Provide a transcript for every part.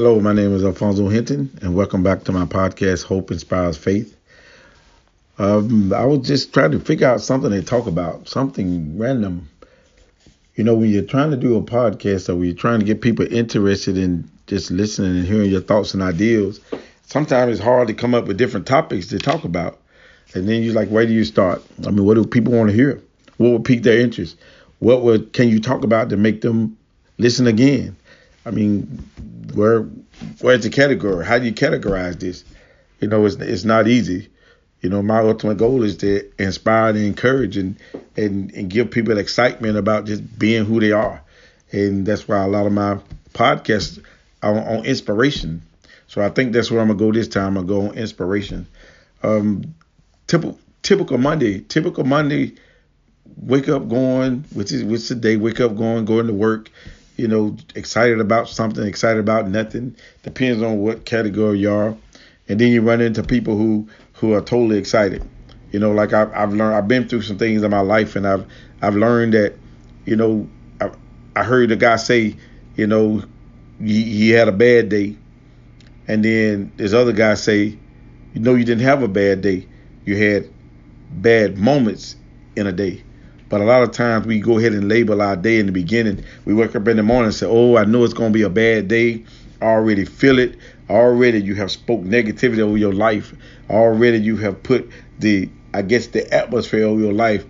Hello, my name is Alfonso Hinton, and welcome back to my podcast, Hope Inspires Faith. Um, I was just trying to figure out something to talk about, something random. You know, when you're trying to do a podcast or when you're trying to get people interested in just listening and hearing your thoughts and ideas, sometimes it's hard to come up with different topics to talk about. And then you're like, where do you start? I mean, what do people want to hear? What would pique their interest? What would can you talk about to make them listen again? I mean, where where's the category? How do you categorize this? You know, it's it's not easy. You know, my ultimate goal is to inspire and encourage and, and, and give people excitement about just being who they are. And that's why a lot of my podcasts are on, inspiration. So I think that's where I'm gonna go this time. I'm gonna go on inspiration. Um, typical typical Monday, typical Monday, wake up going, which is which is the day, wake up going, going to work, you know, excited about something, excited about nothing. Depends on what category you are. And then you run into people who who are totally excited. You know, like I've, I've learned, I've been through some things in my life, and I've I've learned that, you know, I, I heard a guy say, you know, he, he had a bad day, and then this other guy say, you know, you didn't have a bad day, you had bad moments in a day. But a lot of times we go ahead and label our day in the beginning. We wake up in the morning and say, "Oh, I know it's going to be a bad day. I already feel it. Already you have spoke negativity over your life. Already you have put the, I guess, the atmosphere over your life.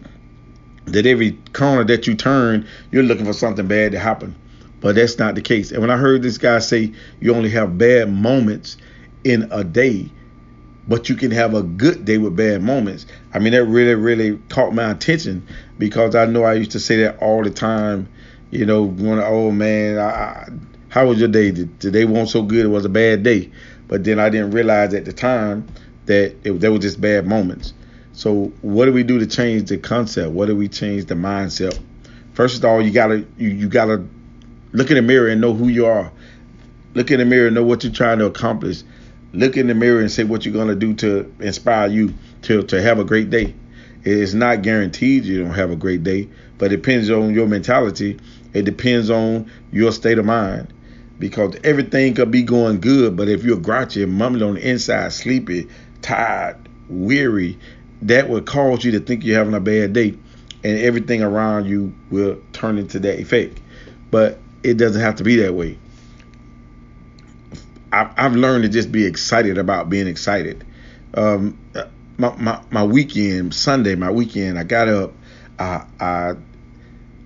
That every corner that you turn, you're looking for something bad to happen. But that's not the case. And when I heard this guy say you only have bad moments in a day, but you can have a good day with bad moments. I mean, that really, really caught my attention because I know I used to say that all the time. You know, when oh man, I, how was your day? Today wasn't so good? It was a bad day. But then I didn't realize at the time that it, there were just bad moments. So what do we do to change the concept? What do we change the mindset? First of all, you gotta you, you gotta look in the mirror and know who you are. Look in the mirror and know what you're trying to accomplish look in the mirror and say what you're going to do to inspire you to, to have a great day. It's not guaranteed you don't have a great day, but it depends on your mentality. It depends on your state of mind because everything could be going good, but if you're grouchy, mumbling on the inside, sleepy, tired, weary, that will cause you to think you're having a bad day, and everything around you will turn into that effect. But it doesn't have to be that way. I've learned to just be excited about being excited. Um, my, my, my weekend, Sunday, my weekend, I got up, I, I,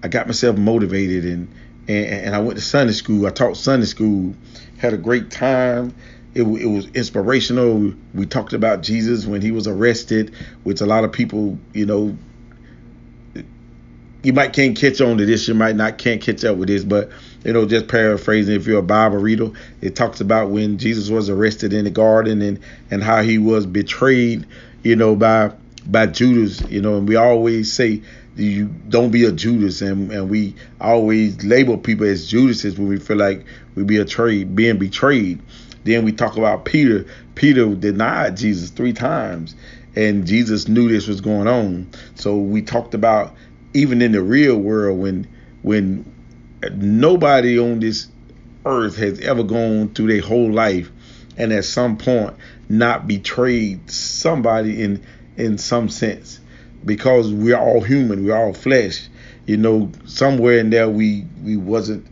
I got myself motivated and, and, and I went to Sunday school. I taught Sunday school, had a great time. It, it was inspirational. We talked about Jesus when he was arrested, which a lot of people, you know, you might can't catch on to this, you might not can't catch up with this, but you know, just paraphrasing, if you're a Bible reader, it talks about when Jesus was arrested in the garden and and how he was betrayed, you know, by by Judas, you know, and we always say you don't be a Judas, and and we always label people as Judases when we feel like we be a betrayed, being betrayed. Then we talk about Peter. Peter denied Jesus three times, and Jesus knew this was going on. So we talked about even in the real world when when nobody on this earth has ever gone through their whole life and at some point not betrayed somebody in in some sense. Because we're all human we're all flesh. You know somewhere in there we we wasn't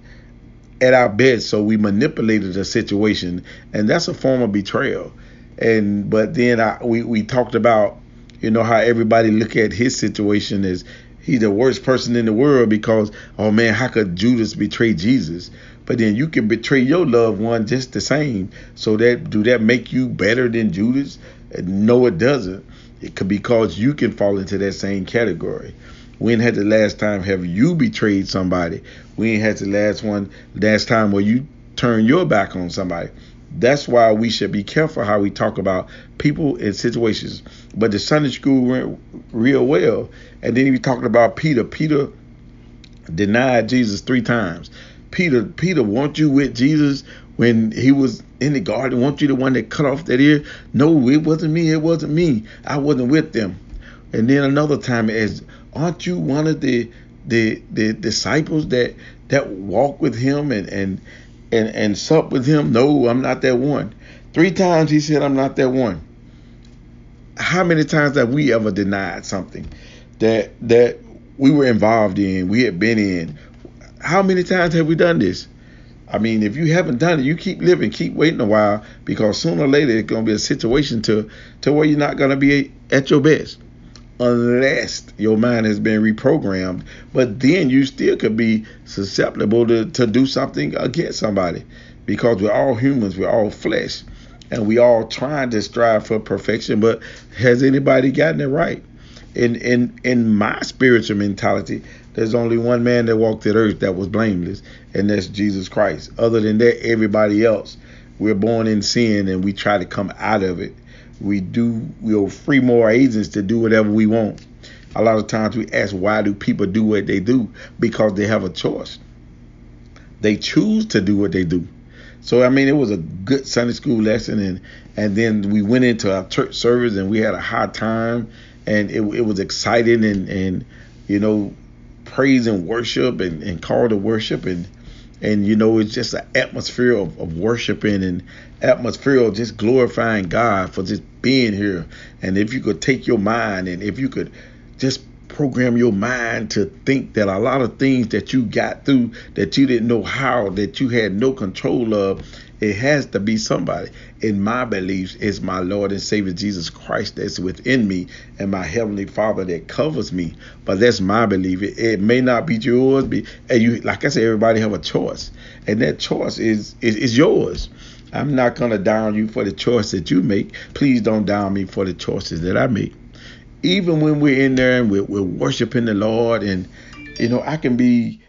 at our best so we manipulated the situation and that's a form of betrayal. And but then I, we we talked about you know how everybody look at his situation as he's the worst person in the world because oh man how could judas betray jesus? But then you can betray your loved one just the same. So that do that make you better than judas? No it doesn't. It could because you can fall into that same category. When had the last time have you betrayed somebody? When had the last one last time where you turn your back on somebody that's why we should be careful how we talk about people and situations. But the Sunday school went real well. And then he was talking about Peter. Peter denied Jesus three times. Peter, Peter, weren't you with Jesus when he was in the garden? Weren't you the one that cut off that ear? No, it wasn't me. It wasn't me. I wasn't with them. And then another time, as aren't you one of the the the disciples that that walk with him and and and, and sup with him? No, I'm not that one. Three times he said, I'm not that one. How many times have we ever denied something that that we were involved in, we had been in? How many times have we done this? I mean, if you haven't done it, you keep living, keep waiting a while, because sooner or later it's gonna be a situation to to where you're not gonna be at your best unless your mind has been reprogrammed. But then you still could be susceptible to, to do something against somebody because we're all humans, we're all flesh, and we all trying to strive for perfection. But has anybody gotten it right? In in in my spiritual mentality, there's only one man that walked the earth that was blameless, and that's Jesus Christ. Other than that, everybody else, we're born in sin and we try to come out of it we do we'll free more agents to do whatever we want. A lot of times we ask why do people do what they do? Because they have a choice. They choose to do what they do. So I mean it was a good Sunday school lesson and and then we went into our church service and we had a high time and it, it was exciting and and you know praise and worship and, and call to worship and and you know it's just an atmosphere of, of worshiping and atmosphere of just glorifying God for just being here. And if you could take your mind and if you could just program your mind to think that a lot of things that you got through that you didn't know how, that you had no control of, it has to be somebody. In my beliefs, it's my Lord and Savior Jesus Christ that's within me and my Heavenly Father that covers me. But that's my belief. It, it may not be yours, be, and you, like I said, everybody have a choice, and that choice is is, is yours. I'm not to down you for the choice that you make. Please don't down me for the choices that I make. Even when we're in there and we're, we're worshiping the Lord, and you know, I can be,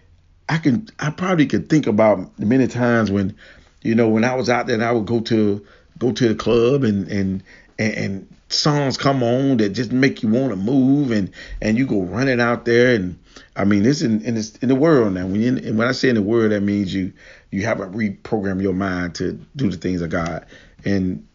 I can, I probably could think about many times when, you know, when I was out there and I would go to go to the club and and and, and songs come on that just make you want to move and and you go running out there and I mean this in in, this, in the world now when you, and when I say in the world that means you you haven't reprogrammed your mind to do the things of God. And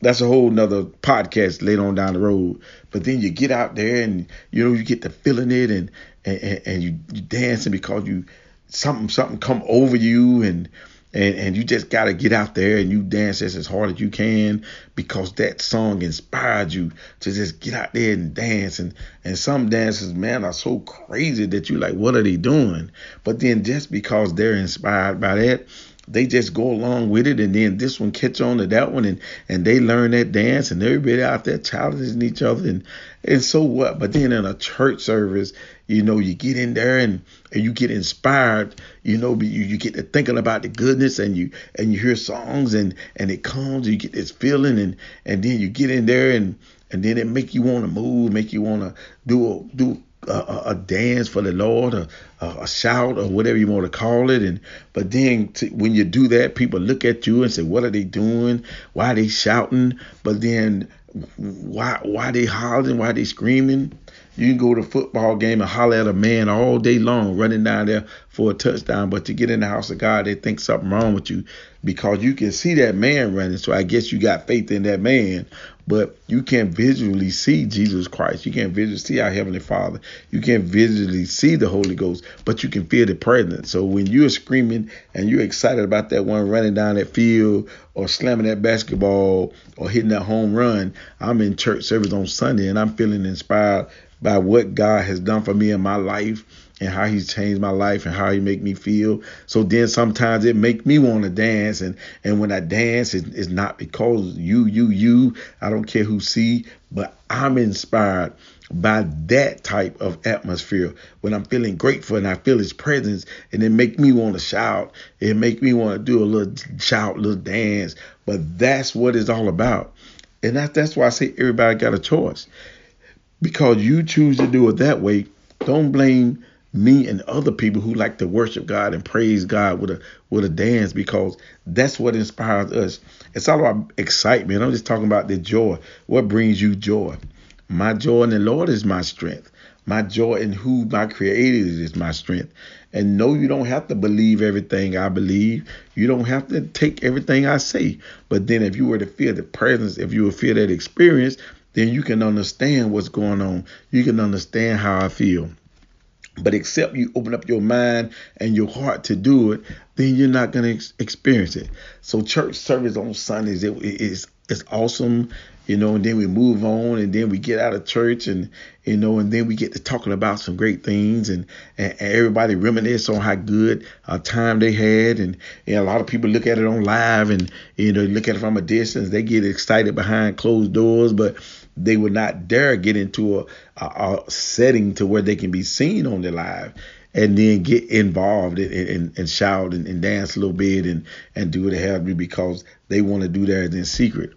that's a whole nother podcast later on down the road. But then you get out there and you know you get to feeling it and and, and you, you dancing because you something something come over you and and and you just got to get out there and you dance as, hard as you can because that song inspired you to just get out there and dance. And and some dances man are so crazy that you like what are they doing? But then just because they're inspired by that they just go along with it and then this one catch on to that one and and they learn that dance and everybody out there challenging each other and and so what? But then in a church service you know you get in there and and you get inspired you know you, you get to thinking about the goodness and you and you hear songs and and it comes you get this feeling and and then you get in there and and then it make you want to move make you want to do a do a, a, dance for the Lord, a, a, shout, or whatever you want to call it. And but then when you do that, people look at you and say, "What are they doing? Why are they shouting?" But then why why they hollering? Why they screaming? You can go to a football game and holler at a man all day long, running down there for a touchdown. But to get in the house of God, they think something wrong with you because you can see that man running. So I guess you got faith in that man, but you can't visually see Jesus Christ. You can't visually see our Heavenly Father. You can't visually see the Holy Ghost, but you can feel the presence. So when you're screaming and you're excited about that one running down that field or slamming that basketball or hitting that home run, I'm in church service on Sunday and I'm feeling inspired by what God has done for me in my life and how he's changed my life and how he make me feel. So then sometimes it make me want to dance and and when I dance it, it's not because you you you I don't care who see, but I'm inspired by that type of atmosphere when I'm feeling grateful and I feel his presence and it make me want to shout. It make me want to do a little shout, little dance. But that's what it's all about. And that, that's why I say everybody got a choice because you choose to do it that way, don't blame me and other people who like to worship God and praise God with a with a dance because that's what inspires us. It's all about excitement. I'm just talking about the joy. What brings you joy? My joy in the Lord is my strength. My joy in who my creator is is my strength. And no, you don't have to believe everything I believe. You don't have to take everything I say. But then if you were to feel the presence, if you would feel that experience, then you can understand what's going on. You can understand how I feel. But except you open up your mind and your heart to do it, then you're not going to ex- experience it. So church service on Sundays it is it's awesome, you know, and then we move on and then we get out of church and you know, and then we get to talking about some great things and, and, everybody reminisce on how good a time they had and, and a lot of people look at it on live and you know look at it from a distance. They get excited behind closed doors, but they would not dare get into a, a, a setting to where they can be seen on the live and then get involved and, and, and shout and, and, dance a little bit and, and do what they because they want to do that in secret.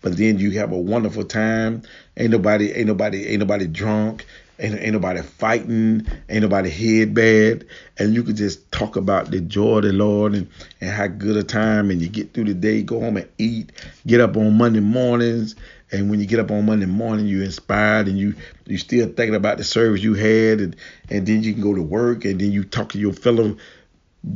But then you have a wonderful time. Ain't nobody, ain't nobody, ain't nobody drunk. Ain't, ain't nobody fighting. Ain't nobody head bad. And you could just talk about the joy of the Lord and, and how good a time. And you get through the day, go home and eat. Get up on Monday mornings and when you get up on Monday morning, you're inspired and you you still thinking about the service you had, and and then you can go to work, and then you talk to your fellow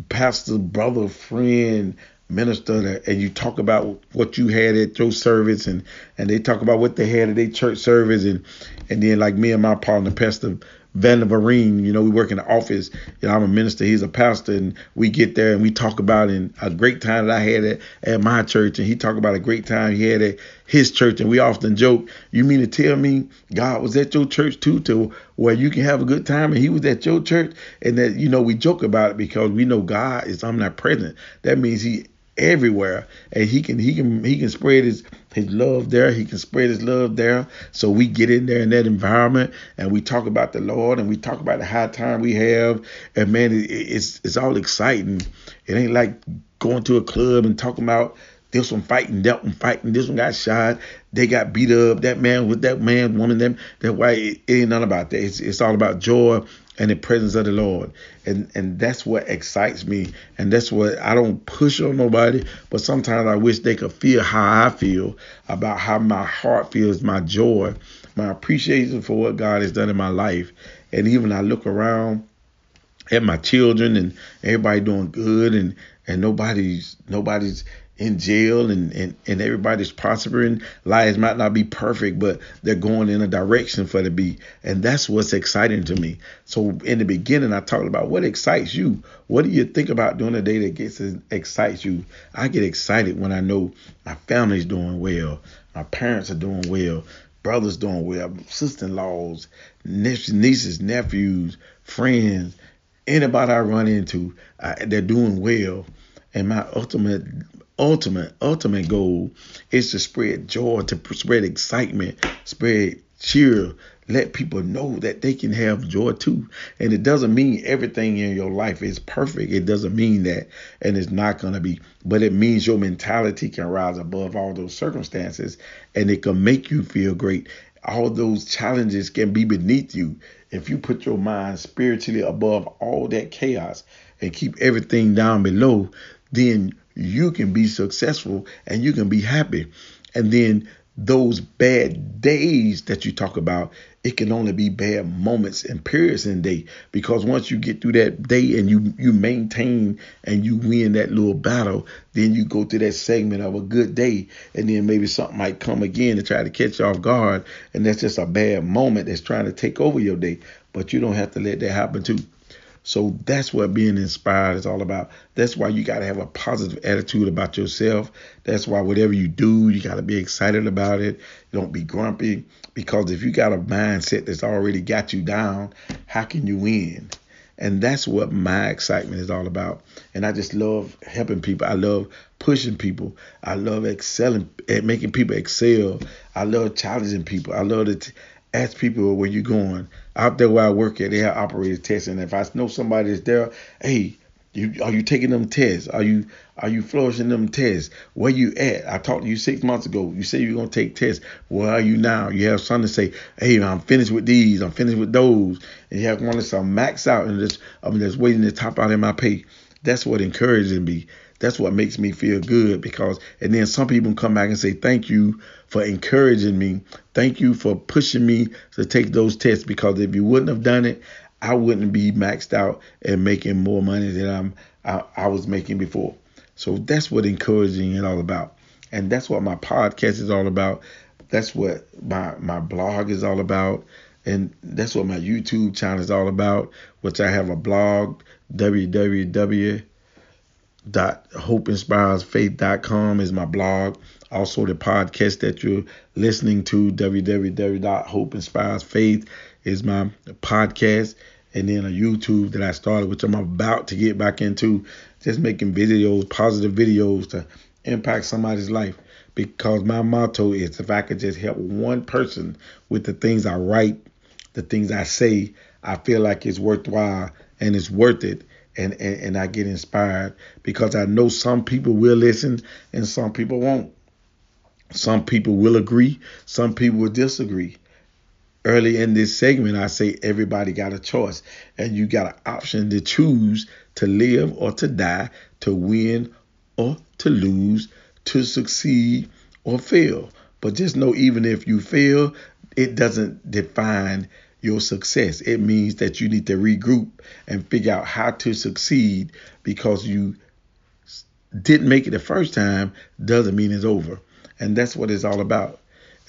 pastor, brother, friend, minister, and you talk about what you had at your service, and and they talk about what they had at their church service, and and then like me and my partner, Pastor Vander Vareen, you know, we work in the office. You know, I'm a minister, he's a pastor, and we get there and we talk about in a great time that I had at, at my church, and he talked about a great time he had at his church, and we often joke, you mean to tell me God was at your church too, to where you can have a good time, and he was at your church, and that you know we joke about it because we know God is omnipresent. That means he everywhere. And he can he can he can spread his his love there. He can spread his love there. So we get in there in that environment and we talk about the lord and we talk about the high time we have. And man it, it's it's all exciting. It ain't like going to a club and talking about this one fighting, that one fighting, this one got shot, they got beat up, that man with that man, woman, them that why it, it ain't none about that. It's, it's all about joy and the presence of the Lord. And and that's what excites me. And that's what I don't push on nobody, but sometimes I wish they could feel how I feel about how my heart feels, my joy, my appreciation for what God has done in my life. And even I look around at my children and everybody doing good and and nobody's nobody's in jail and, and, and everybody's prospering. Lives might not be perfect, but they're going in a direction for to be. And that's what's exciting to me. So in the beginning, I talked about what excites you. What do you think about during a day that gets excites you? I get excited when I know my family's doing well, my parents are doing well, brothers doing well, sister-in-laws, nieces, nephews, friends, anybody I run into, uh, they're doing well. And my ultimate ultimate ultimate goal is to spread joy, to spread excitement, spread cheer, let people know that they can have joy too. And it doesn't mean everything in your life is perfect. It doesn't mean that, and it's not going to be. But it means your mentality can rise above all those circumstances and it can make you feel great. All those challenges can be beneath you if you put your mind spiritually above all that chaos and keep everything down below. Then you can be successful and you can be happy. And then those bad days that you talk about, it can only be bad moments and periods in day. Because once you get through that day and you you maintain and you win that little battle, then you go through that segment of a good day, and then maybe something might come again to try to catch you off guard, and that's just a bad moment that's trying to take over your day. But you don't have to let that happen too. So that's what being inspired is all about. That's why you got to have a positive attitude about yourself. That's why whatever you do, you got to be excited about it. don't be grumpy because if you got a mindset that's already got you down, how can you win? And that's what my excitement is all about. And I just love helping people. I love pushing people. I love excelling at making people excel. I love challenging people. I love to ask people where you're going. Out there where I work at, they have operator tests, and if I know somebody is there, hey, you, are you taking them tests? Are you are you flourishing them tests? Where you at? I talked to you six months ago. You say you're gonna take tests. Where are you now? You have something to say, hey, I'm finished with these. I'm finished with those. And you have one that's max out and just I'm just waiting to top out in my pay. That's what encourages me. That's what makes me feel good because, and then some people come back and say, Thank you for encouraging me. Thank you for pushing me to take those tests because if you wouldn't have done it, I wouldn't be maxed out and making more money than I'm I, I was making before. So that's what encouraging is all about. And that's what my podcast is all about. That's what my my blog is all about. And that's what my YouTube channel is all about, which I have a blog, www.hopeinspiresfaith.com is my blog. Also, the podcast that you're listening to, www.hopeinspiresfaith is my podcast. And then a YouTube that I started, which I'm about to get back into, just making videos, positive videos to impact somebody's life. Because my motto is if I could just help one person with the things I write, the things I say, I feel like it's worthwhile and it's worth it. And, and, and I get inspired because I know some people will listen and some people won't. Some people will agree, some people will disagree. Early in this segment, I say everybody got a choice, and you got an option to choose to live or to die, to win or to lose, to succeed or fail. But just know, even if you fail, it doesn't define your success. It means that you need to regroup and figure out how to succeed because you didn't make it the first time doesn't mean it's over. And that's what it's all about.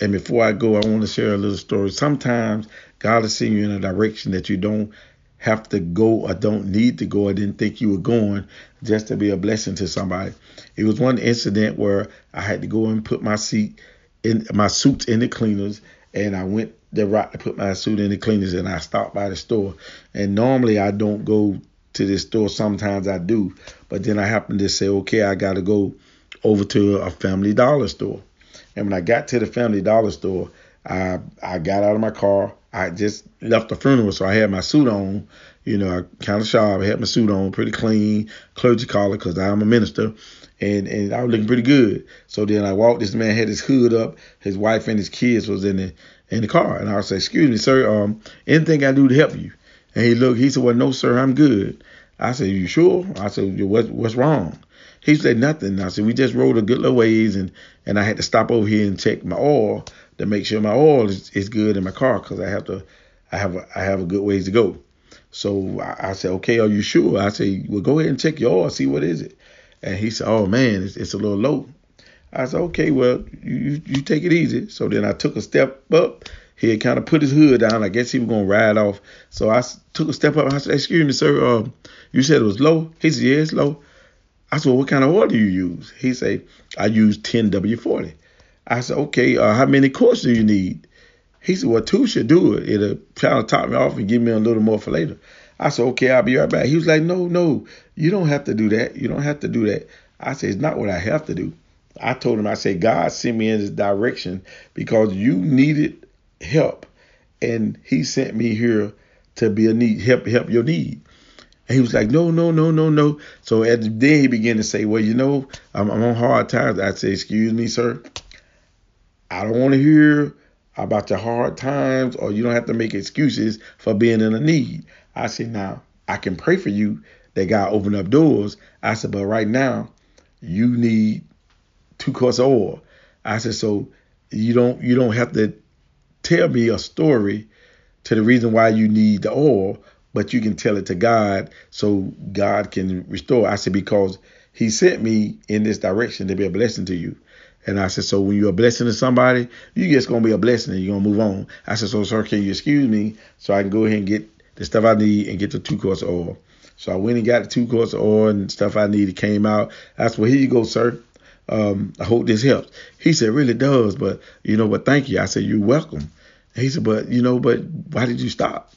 And before I go, I want to share a little story. Sometimes God is seeing you in a direction that you don't have to go or don't need to go or didn't think you were going just to be a blessing to somebody. It was one incident where I had to go and put my seat in my suits in the cleaners and I went the route to put my suit in the cleaners and I stopped by the store. And normally I don't go to this store. Sometimes I do. But then I happened to say, okay, I got to go over to a Family Dollar store. And when I got to the Family Dollar store, I I got out of my car. I just left the funeral, so I had my suit on. You know, I kind of sharp. I had my suit on, pretty clean, clergy collar, because I'm a minister, and and I was looking pretty good. So then I walked. This man had his hood up. His wife and his kids was in the in the car, and I said, "Excuse me, sir. Um, anything I do to help you?" And he looked. He said, "Well, no, sir. I'm good." I said, "You sure?" I said, "What what's wrong?" He said nothing. I said we just rode a good little ways, and and I had to stop over here and check my oil to make sure my oil is, is good in my car because I have to I have a, I have a good ways to go. So I, I said, okay, are you sure? I said, well, go ahead and check your oil, see what is it. And he said, oh man, it's, it's a little low. I said, okay, well, you you take it easy. So then I took a step up. He had kind of put his hood down. I guess he was gonna ride off. So I took a step up. I said, excuse me, sir. Uh, you said it was low. He said, yeah, it's low. I said, well, what kind of oil do you use? He said, I use 10W40. I said, okay, uh, how many quarts do you need? He said, well, two should do it. It'll kind of top me off and give me a little more for later. I said, okay, I'll be right back. He was like, no, no, you don't have to do that. You don't have to do that. I said, it's not what I have to do. I told him, I said, God sent me in this direction because you needed help. And he sent me here to be a need, help, help your need. And he was like, no, no, no, no, no. So at the, then he began to say, well, you know, I'm, I'm on hard times. I said, excuse me, sir. I don't want to hear about your hard times or you don't have to make excuses for being in a need. I said, now I can pray for you that God open up doors. I said, but right now you need two quarts of oil. I said, so you don't you don't have to tell me a story to the reason why you need the oil, but you can tell it to God so God can restore. I said, because he sent me in this direction to be a blessing to you. And I said, so when you're a blessing to somebody, you just gonna be a blessing and you're gonna move on. I said, so sir, can you excuse me so I can go ahead and get the stuff I need and get the two of oil. So I went and got the two of oil and stuff I needed came out. I said, well, here you go, sir. Um, I hope this helps. He said, really does, but you know, but thank you. I said, you're welcome. He said, but you know, but why did you stop?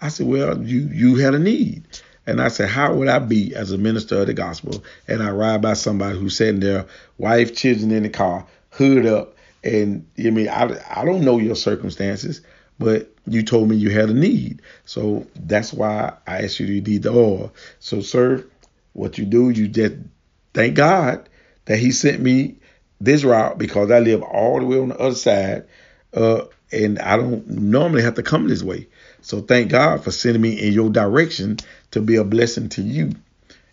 I said, well, you you had a need. And I said, how would I be as a minister of the gospel? And I ride by somebody who's sitting there, wife, children in the car, hood up. And I mean, I, I don't know your circumstances, but you told me you had a need. So that's why I asked you to need the oil. So, sir, what you do, you just thank God that He sent me this route because I live all the way on the other side. Uh, and I don't normally have to come this way. So thank God for sending me in your direction to be a blessing to you.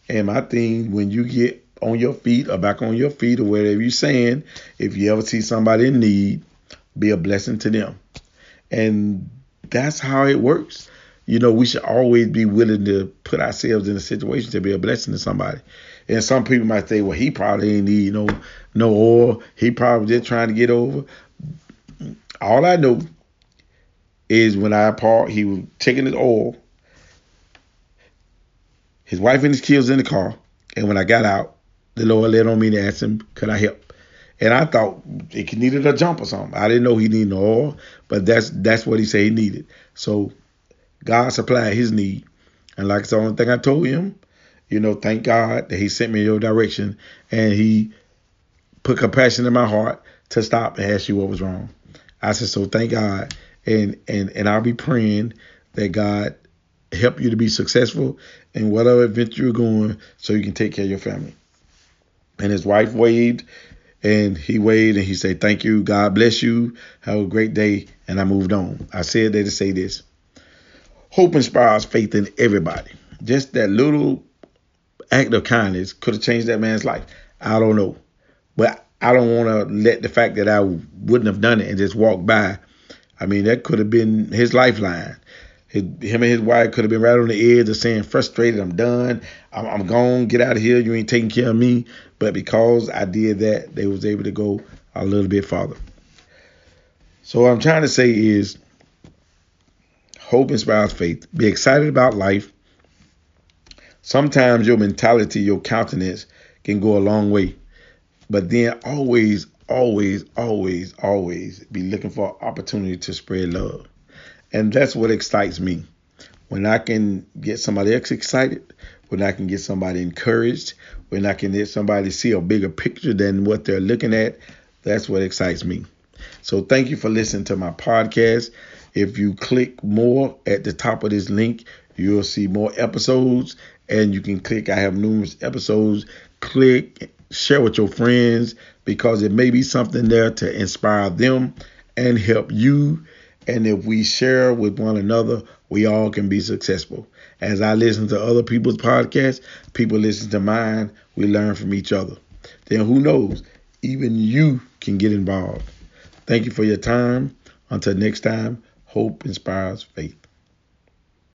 And my thing, when you get on your feet or back on your feet or whatever you're saying, if you ever see somebody in need, be a blessing to them. And that's how it works. You know, we should always be willing to put ourselves in a situation to be a blessing to somebody. And some people might say, well, he probably ain't need no no oil. He probably just trying to get over. All I know is when I parked, he was taking his oil. His wife and his kids in the car. And when I got out, the Lord led on me to ask him, could I help? And I thought it needed a jump or something. I didn't know he needed oil, but that's that's what he said he needed. So God supplied his need. And like the only thing I told him, you know, thank God that he sent me your direction and he put compassion in my heart to stop and ask you what was wrong. I said, so thank God. And and and I'll be praying that God help you to be successful in whatever adventure you're going so you can take care of your family. And his wife waved and he waved and he said, Thank you, God bless you, have a great day. And I moved on. I said that to say this. Hope inspires faith in everybody. Just that little act of kindness could have changed that man's life. I don't know. But I don't want to let the fact that I wouldn't have done it and just walk by. I mean, that could have been his lifeline. His, him and his wife could have been right on the edge of saying, frustrated, I'm done, I'm, I'm gone, get out of here, you ain't taking care of me. But because I did that, they was able to go a little bit farther. So what I'm trying to say is, hope inspires faith. Be excited about life. Sometimes your mentality, your countenance can go a long way. But then always, always, always, always be looking for opportunity to spread love. And that's what excites me. When I can get somebody else excited, when I can get somebody encouraged, when I can get somebody see a bigger picture than what they're looking at, that's what excites me. So thank you for listening to my podcast. If you click more at the top of this link, you'll see more episodes and you can click. I have numerous episodes. Click, share with your friends because it may be something there to inspire them and help you. And if we share with one another, we all can be successful. As I listen to other people's podcasts, people listen to mine, we learn from each other. Then who knows, even you can get involved. Thank you for your time. Until next time, hope inspires faith.